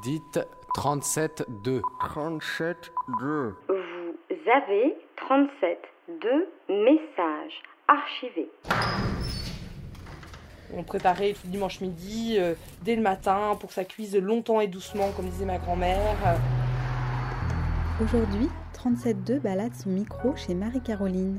Dites 37-2. 37 2. Vous avez 37 de messages archivés. On préparait tout le dimanche midi, euh, dès le matin, pour que ça cuise longtemps et doucement, comme disait ma grand-mère. Aujourd'hui, 37.2 balade son micro chez Marie-Caroline.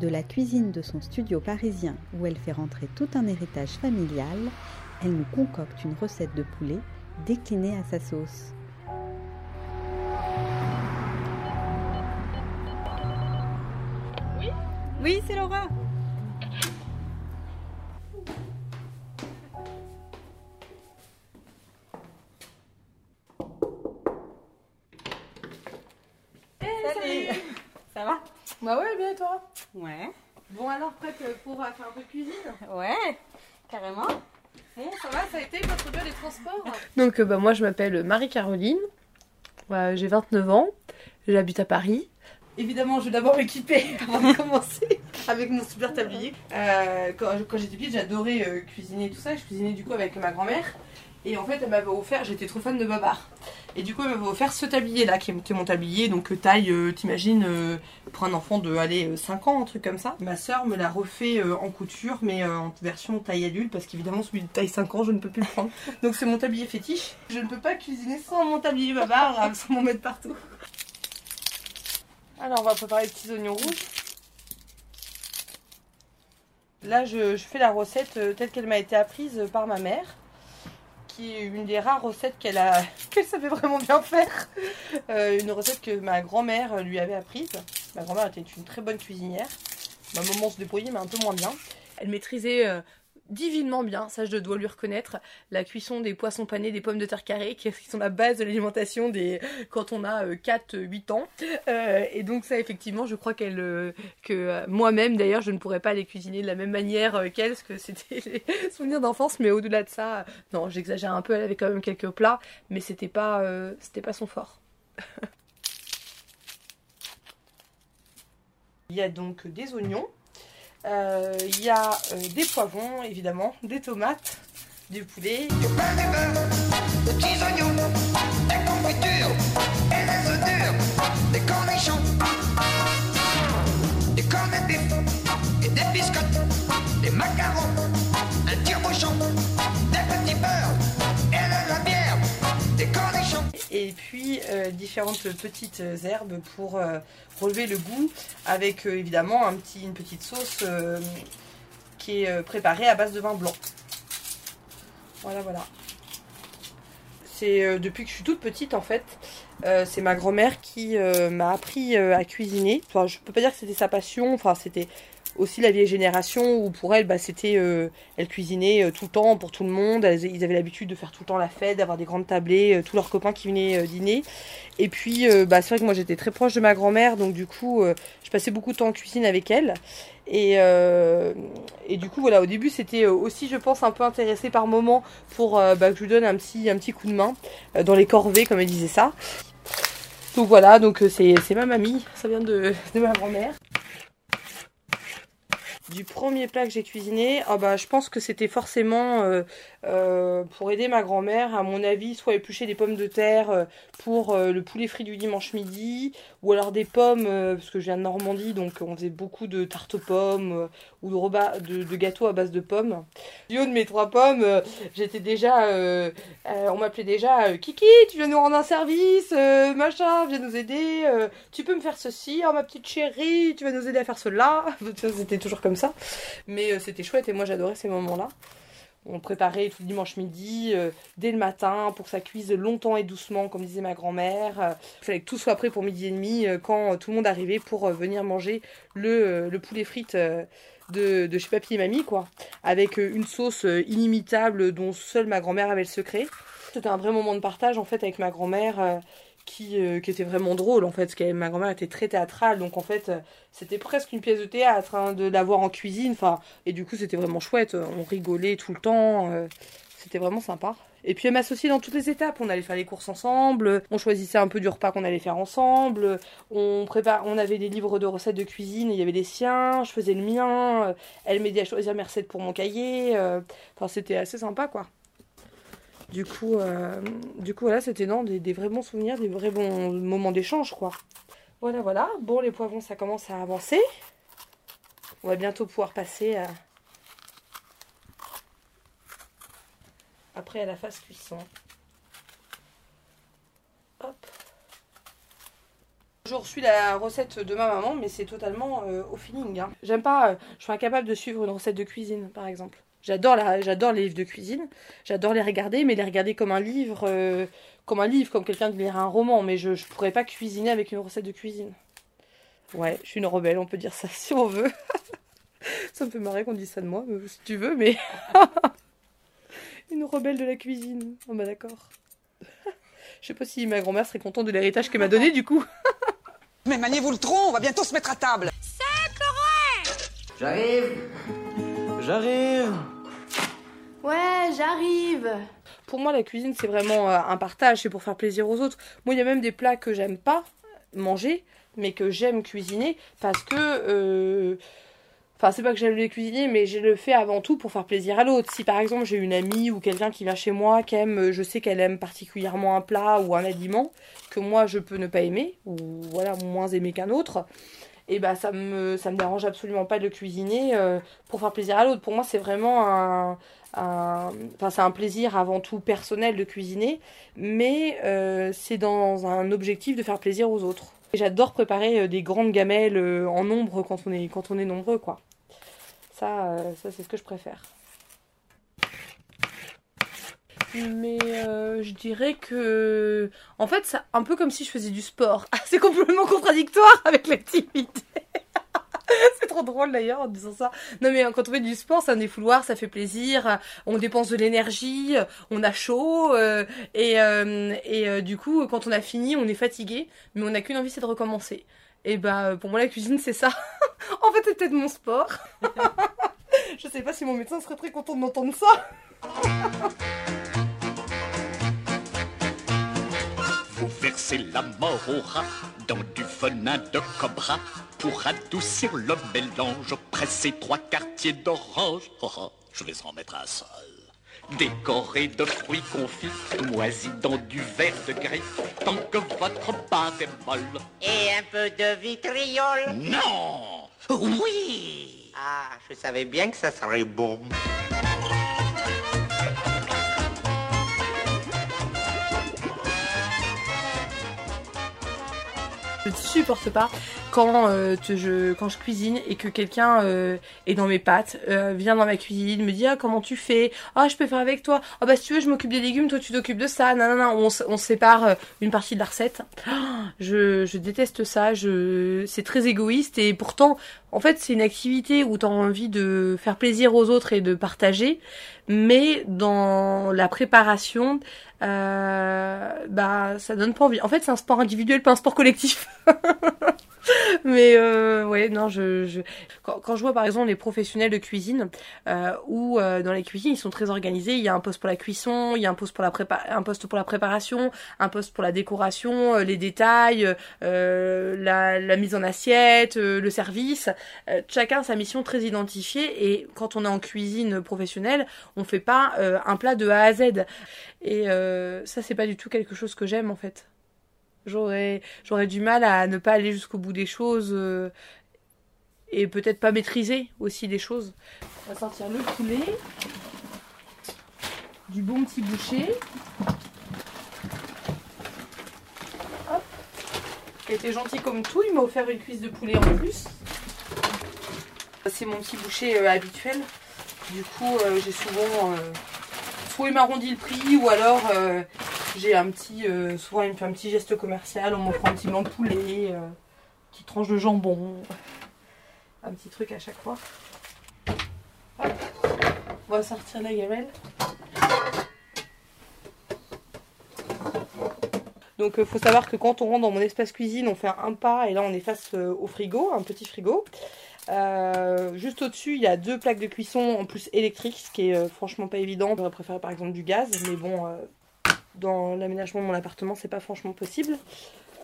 De la cuisine de son studio parisien où elle fait rentrer tout un héritage familial, elle nous concocte une recette de poulet déclinée à sa sauce. Oui, c'est Laura. Salut Ça va? Bah ouais, bien et toi? Ouais. Bon alors, prête pour faire un peu de cuisine? Ouais, carrément. Bon, ça va, ça a été votre bien les transports Donc euh, bah, moi je m'appelle Marie-Caroline, Ouais, j'ai 29 ans, j'habite à Paris. Évidemment, je vais d'abord m'équiper avant de commencer avec mon super tablier. Euh, quand quand j'étais petite, j'adorais euh, cuisiner tout ça. Je cuisinais du coup avec ma grand-mère. Et en fait, elle m'avait offert, j'étais trop fan de Babar. Et du coup, elle m'avait offert ce tablier là, qui était mon tablier, donc euh, taille, euh, t'imagines, euh, pour un enfant de aller euh, 5 ans, un truc comme ça. Ma soeur me l'a refait euh, en couture, mais en version taille adulte, parce qu'évidemment, celui de taille 5 ans, je ne peux plus le prendre. Donc c'est mon tablier fétiche. Je ne peux pas cuisiner sans mon tablier Babar, euh, sans m'en mettre partout. Alors, on va préparer les petits oignons rouges. Là, je, je fais la recette telle qu'elle m'a été apprise par ma mère, une des rares recettes qu'elle a, qu'elle savait vraiment bien faire. Euh, une recette que ma grand-mère lui avait apprise. Ma grand-mère était une très bonne cuisinière. Ma maman se débrouillait, mais un peu moins bien. Elle maîtrisait euh, divinement bien, ça je dois lui reconnaître, la cuisson des poissons panés, des pommes de terre carrées, qui sont la base de l'alimentation des quand on a 4-8 ans. Euh, et donc ça effectivement, je crois euh, que euh, moi-même d'ailleurs, je ne pourrais pas les cuisiner de la même manière euh, qu'elle, parce que c'était les souvenirs d'enfance. Mais au-delà de ça, euh, non, j'exagère un peu. Elle avait quand même quelques plats, mais c'était pas euh, c'était pas son fort. Il y a donc des oignons. Euh, il y a euh, des poivrons, évidemment, des tomates, du poulet, Du pain, du beurre, des petits oignons, des confitures et des œufs durs, des cornichons, des cornets et des biscottes, des macarons, puis euh, différentes petites herbes pour euh, relever le goût, avec euh, évidemment un petit, une petite sauce qui est préparée à base de vin blanc. Voilà, voilà. C'est depuis que je suis toute petite en fait. C'est ma grand-mère qui m'a appris à cuisiner. Enfin, je peux pas dire que c'était sa passion. Enfin, c'était aussi la vieille génération où pour elle, bah, c'était, euh, elle cuisinait euh, tout le temps pour tout le monde. Ils avaient l'habitude de faire tout le temps la fête, d'avoir des grandes tablées, euh, tous leurs copains qui venaient dîner. Et puis, bah, c'est vrai que moi j'étais très proche de ma grand-mère, donc du coup, je passais beaucoup de temps en cuisine avec elle. Et, et du coup, voilà, au début, c'était aussi, je pense, un peu intéressé par moment pour bah, que je lui donne un petit, un petit coup de main dans les corvées, comme elle disait ça. Donc voilà, donc c'est ma mamie, ça vient de, de ma grand-mère. Du premier plat que j'ai cuisiné, ah bah, je pense que c'était forcément euh, euh, pour aider ma grand-mère, à mon avis, soit éplucher des pommes de terre euh, pour le poulet frit du dimanche midi, ou alors des pommes, parce que je viens de Normandie, donc on faisait beaucoup de tartes aux pommes, ou de, repas, de, de gâteaux à base de pommes. Haut de mes trois pommes, euh, j'étais déjà, euh, euh, on m'appelait déjà Kiki, tu viens nous rendre un service, machin, viens nous aider, tu peux me faire ceci, oh ma petite chérie, tu vas nous aider à faire cela. C'était toujours comme ça, mais c'était chouette et moi j'adorais ces moments-là. On préparait tout le dimanche midi, dès le matin, pour que ça cuise longtemps et doucement, comme disait ma grand-mère. Il fallait que tout soit prêt pour midi et demi, quand tout le monde arrivait pour venir manger le, le poulet frites de, chez Papy et Mamie, quoi. Avec euh, une sauce euh, inimitable dont seule ma grand-mère avait le secret. C'était un vrai moment de partage, en fait, avec ma grand-mère. euh, qui, qui était vraiment drôle en fait, parce que ma grand-mère était très théâtrale, donc en fait c'était presque une pièce de théâtre hein, de l'avoir en cuisine, enfin, et du coup c'était vraiment chouette, on rigolait tout le temps, c'était vraiment sympa. Et puis elle m'associait dans toutes les étapes, on allait faire les courses ensemble, on choisissait un peu du repas qu'on allait faire ensemble, on on avait des livres de recettes de cuisine, il y avait les siens, je faisais le mien, euh, elle m'aidait à choisir mes recettes pour mon cahier, euh, enfin c'était assez sympa quoi. Du coup, euh, du coup voilà, c'était des, des vrais bons souvenirs, des vrais bons moments d'échange, quoi. Voilà, voilà. Bon, les poivrons, ça commence à avancer. On va bientôt pouvoir passer à... après à la phase cuisson. Hop. J'ai reçu la recette de ma maman, mais c'est totalement euh, au feeling. hein. J'aime pas, euh, je suis incapable de suivre une recette de cuisine, par exemple. J'adore les livres de cuisine, j'adore les regarder, mais les regarder comme un livre, euh, comme un livre, comme quelqu'un qui lirait un roman. Mais je, je pourrais pas cuisiner avec une recette de cuisine. Ouais, je suis une rebelle, on peut dire ça si on veut. ça me fait marrer qu'on dise ça de moi, si tu veux, mais une rebelle de la cuisine. Oh bah d'accord. Je sais pas si ma grand-mère serait contente de l'héritage qu'elle m'a donné du coup. Mais maniez-vous le tronc, on va bientôt se mettre à table. J'arrive J'arrive Ouais, j'arrive. Pour moi, la cuisine, c'est vraiment euh, un partage, c'est pour faire plaisir aux autres. Moi, il y a même des plats que j'aime pas manger, mais que j'aime cuisiner parce que. euh, Enfin, c'est pas que j'aime les cuisiner, mais je le fais avant tout pour faire plaisir à l'autre. Si par exemple j'ai une amie ou quelqu'un qui vient chez moi, qui aime, je sais qu'elle aime particulièrement un plat ou un aliment que moi je peux ne pas aimer ou voilà moins aimer qu'un autre, et bah ça me ça me dérange absolument pas de le cuisiner euh, pour faire plaisir à l'autre. Pour moi, c'est vraiment un, un- enfin c'est un plaisir avant tout personnel de cuisiner, mais euh, c'est dans un objectif de faire plaisir aux autres. J'adore préparer euh, des grandes gamelles euh, en nombre quand on est quand nombreux quoi. Ça, euh, ça c'est ce que je préfère. Mais je dirais que, en fait, c'est un peu comme si je faisais du sport. c'est complètement contradictoire avec l'activité. c'est trop drôle d'ailleurs en disant ça. Non mais euh, quand on fait du sport, c'est un défouloir, ça fait plaisir, euh, on dépense de l'énergie, euh, on a chaud et, et du coup quand on a fini, on est fatigué, mais on n'a qu'une envie, c'est de recommencer. Et bah pour moi la cuisine c'est ça. en fait c'est peut-être mon sport. je sais pas si mon médecin serait très content de m'entendre ça. Vous versez la mort au rat dans venin de cobra pour adoucir le mélange. Pressez trois quartiers d'orange. Oh, oh, je vais en mettre un seul. Décoré de fruits confits, moisis dans du verre de gris, tant que votre pâte est molle. Et un peu de vitriol Non Oui Ah, je savais bien que ça serait bon. Je ne supporte pas quand, euh, te- je, quand je cuisine et que quelqu'un euh, est dans mes pâtes, euh, vient dans ma cuisine, me dit ah comment tu fais, ah je peux faire avec toi, ah bah si tu veux je m'occupe des légumes, toi tu t'occupes de ça, non non non, on, on sépare euh, une partie de la recette. Je, je déteste ça, je, c'est très égoïste et pourtant en fait c'est une activité où tu as envie de faire plaisir aux autres et de partager, mais dans la préparation, euh, bah ça donne pas envie. En fait c'est un sport individuel, pas un sport collectif. Mais euh, ouais, non, je, je... Quand, quand je vois par exemple les professionnels de cuisine, euh, où euh, dans les cuisines ils sont très organisés, il y a un poste pour la cuisson, il y a un poste pour la prépa... un poste pour la préparation, un poste pour la décoration, euh, les détails, euh, la, la mise en assiette, euh, le service. Chacun a sa mission très identifiée et quand on est en cuisine professionnelle, on fait pas un plat de A à Z. Et ça c'est pas du tout quelque chose que j'aime en fait. J'aurais, j'aurais du mal à ne pas aller jusqu'au bout des choses euh, et peut-être pas maîtriser aussi les choses. On va sortir le poulet, du bon petit boucher. Il était gentil comme tout, il m'a offert une cuisse de poulet en plus. C'est mon petit boucher euh, habituel. Du coup, euh, j'ai souvent soit il m'arrondit le prix ou alors j'ai un petit euh, souvent il me fait un petit geste commercial on m'offre un petit blanc de poulet euh, petite tranche de jambon un petit truc à chaque fois Hop. on va sortir la gamelle donc il faut savoir que quand on rentre dans mon espace cuisine on fait un pas et là on est face euh, au frigo un petit frigo euh, juste au-dessus, il y a deux plaques de cuisson en plus électriques, ce qui est euh, franchement pas évident. J'aurais préféré par exemple du gaz, mais bon, euh, dans l'aménagement de mon appartement, c'est pas franchement possible.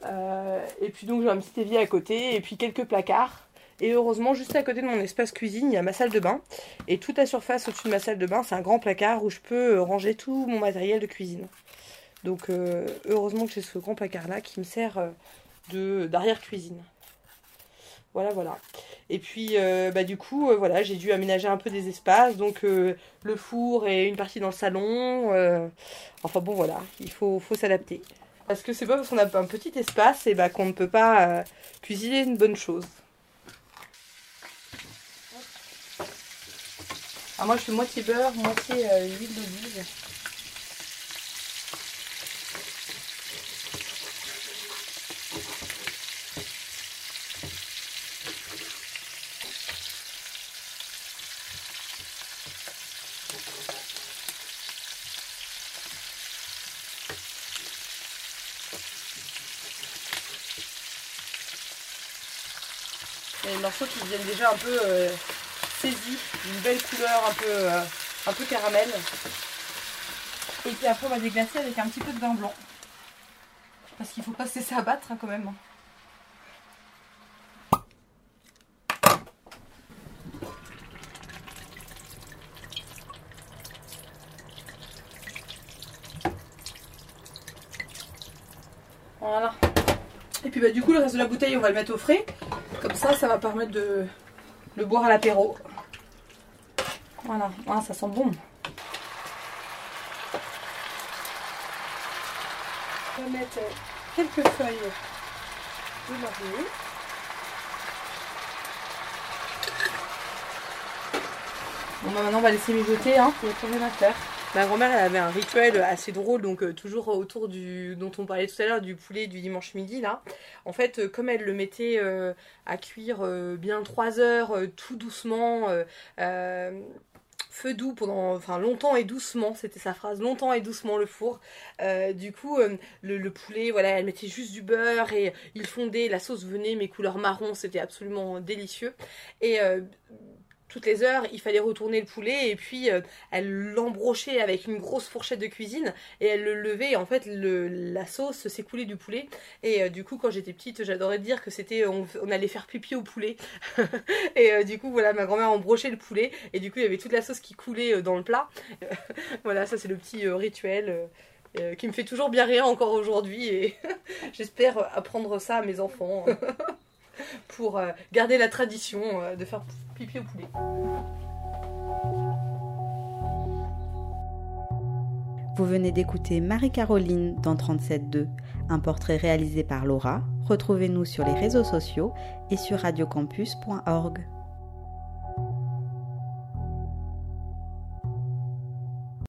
Euh, et puis donc j'ai un petit évier à côté, et puis quelques placards. Et heureusement, juste à côté de mon espace cuisine, il y a ma salle de bain. Et toute la surface au-dessus de ma salle de bain, c'est un grand placard où je peux euh, ranger tout mon matériel de cuisine. Donc euh, heureusement que j'ai ce grand placard-là qui me sert d'arrière-cuisine. Voilà, voilà. Et puis, euh, bah, du coup, euh, voilà, j'ai dû aménager un peu des espaces. Donc, euh, le four et une partie dans le salon. enfin bon, voilà, il faut, s'adapter. Parce que c'est pas parce qu'on a un petit espace et bah, qu'on ne peut pas cuisiner une bonne chose. Alors moi, je fais moitié beurre, moitié huile d'olive. Morceaux qui deviennent déjà un peu euh, saisis, d'une belle couleur un peu, euh, un peu caramel. Et puis après on va déglacer avec un petit peu de vin blanc. Parce qu'il faut pas se laisser abattre hein, quand même. Voilà. Et puis bah du coup le reste de la bouteille on va le mettre au frais. Ça ça va permettre de le boire à l'apéro. Voilà, Ah, ça sent bon. On va mettre quelques feuilles de laurier. Bon bah maintenant on va laisser mijoter, hein, il n'y a plus faire. Ma grand-mère avait un rituel assez drôle, donc euh, toujours autour du dont on parlait tout à l'heure, du poulet du dimanche midi là. En fait, euh, comme elle le mettait euh, à cuire bien 3 heures, tout doucement, feu doux pendant, enfin longtemps et doucement, c'était sa phrase, longtemps et doucement le four. Du coup, le, le poulet, voilà, elle mettait juste du beurre et il fondait, la sauce venait, mes couleurs marron, c'était absolument délicieux. Et toutes les heures, il fallait retourner le poulet et puis euh, elle l'embrochait avec une grosse fourchette de cuisine et elle le levait. Et en fait la sauce s'écoulait du poulet. Et euh, du coup quand j'étais petite j'adorais dire que c'était on, allait faire pipi au poulet. Et euh, du coup voilà ma grand-mère embrochait le poulet. Et du coup il y avait toute la sauce qui coulait dans le plat. Voilà ça c'est le petit rituel qui me fait toujours bien rire encore aujourd'hui. Et j'espère apprendre ça à mes enfants pour euh, garder la tradition euh, de faire pipi au poulet. Vous venez d'écouter Marie-Caroline dans 37.2, un portrait réalisé par Laura. Retrouvez-nous sur les réseaux sociaux et sur radiocampus.org.